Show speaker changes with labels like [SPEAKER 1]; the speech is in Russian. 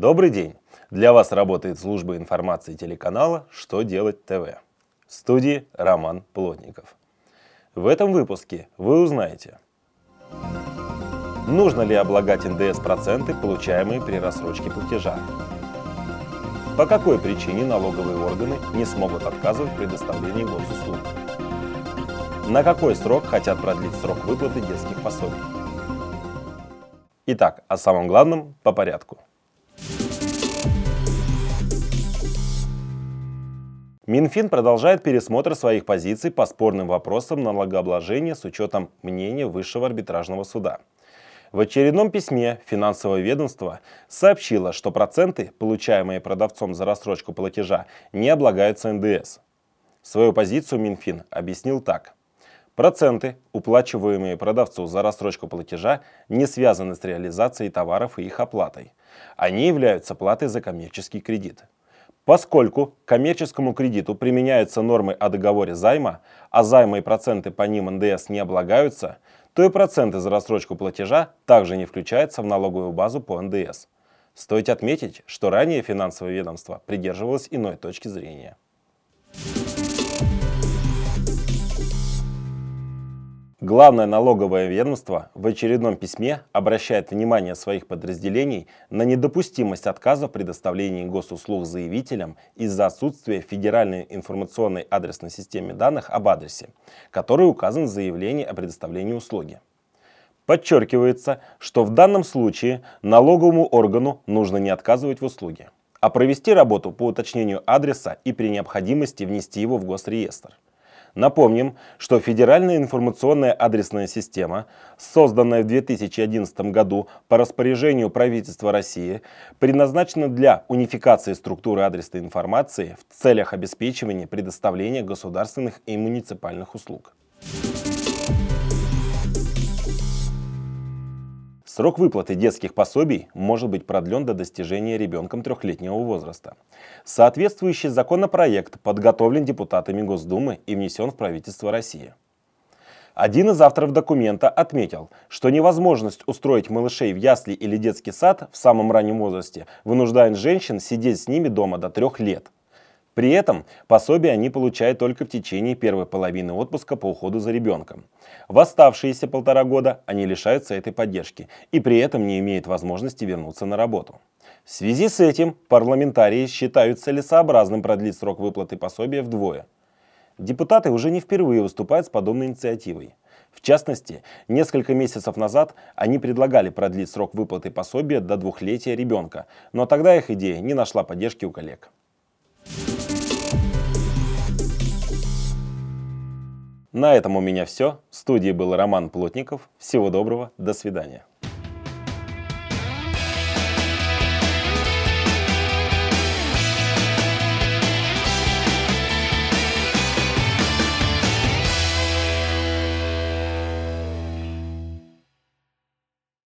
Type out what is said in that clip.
[SPEAKER 1] Добрый день! Для вас работает служба информации телеканала «Что делать ТВ». В студии Роман Плотников. В этом выпуске вы узнаете, нужно ли облагать НДС проценты, получаемые при рассрочке платежа, по какой причине налоговые органы не смогут отказывать в предоставлении госуслуг, на какой срок хотят продлить срок выплаты детских пособий. Итак, о самом главном по порядку. Минфин продолжает пересмотр своих позиций по спорным вопросам налогообложения с учетом мнения Высшего арбитражного суда. В очередном письме финансовое ведомство сообщило, что проценты, получаемые продавцом за рассрочку платежа, не облагаются НДС. Свою позицию Минфин объяснил так. Проценты, уплачиваемые продавцу за рассрочку платежа, не связаны с реализацией товаров и их оплатой. Они являются платой за коммерческий кредит. Поскольку к коммерческому кредиту применяются нормы о договоре займа, а займы и проценты по ним НДС не облагаются, то и проценты за рассрочку платежа также не включаются в налоговую базу по НДС. Стоит отметить, что ранее финансовое ведомство придерживалось иной точки зрения. Главное налоговое ведомство в очередном письме обращает внимание своих подразделений на недопустимость отказа в предоставлении госуслуг заявителям из-за отсутствия федеральной информационной адресной системе данных об адресе, который указан в заявлении о предоставлении услуги. Подчеркивается, что в данном случае налоговому органу нужно не отказывать в услуге, а провести работу по уточнению адреса и при необходимости внести его в госреестр. Напомним, что Федеральная информационная адресная система, созданная в 2011 году по распоряжению правительства России, предназначена для унификации структуры адресной информации в целях обеспечивания предоставления государственных и муниципальных услуг. Срок выплаты детских пособий может быть продлен до достижения ребенком трехлетнего возраста. Соответствующий законопроект подготовлен депутатами Госдумы и внесен в правительство России. Один из авторов документа отметил, что невозможность устроить малышей в ясли или детский сад в самом раннем возрасте вынуждает женщин сидеть с ними дома до трех лет – при этом пособие они получают только в течение первой половины отпуска по уходу за ребенком. В оставшиеся полтора года они лишаются этой поддержки и при этом не имеют возможности вернуться на работу. В связи с этим парламентарии считают целесообразным продлить срок выплаты пособия вдвое. Депутаты уже не впервые выступают с подобной инициативой. В частности, несколько месяцев назад они предлагали продлить срок выплаты пособия до двухлетия ребенка, но тогда их идея не нашла поддержки у коллег. На этом у меня все. В студии был Роман Плотников. Всего доброго, до свидания.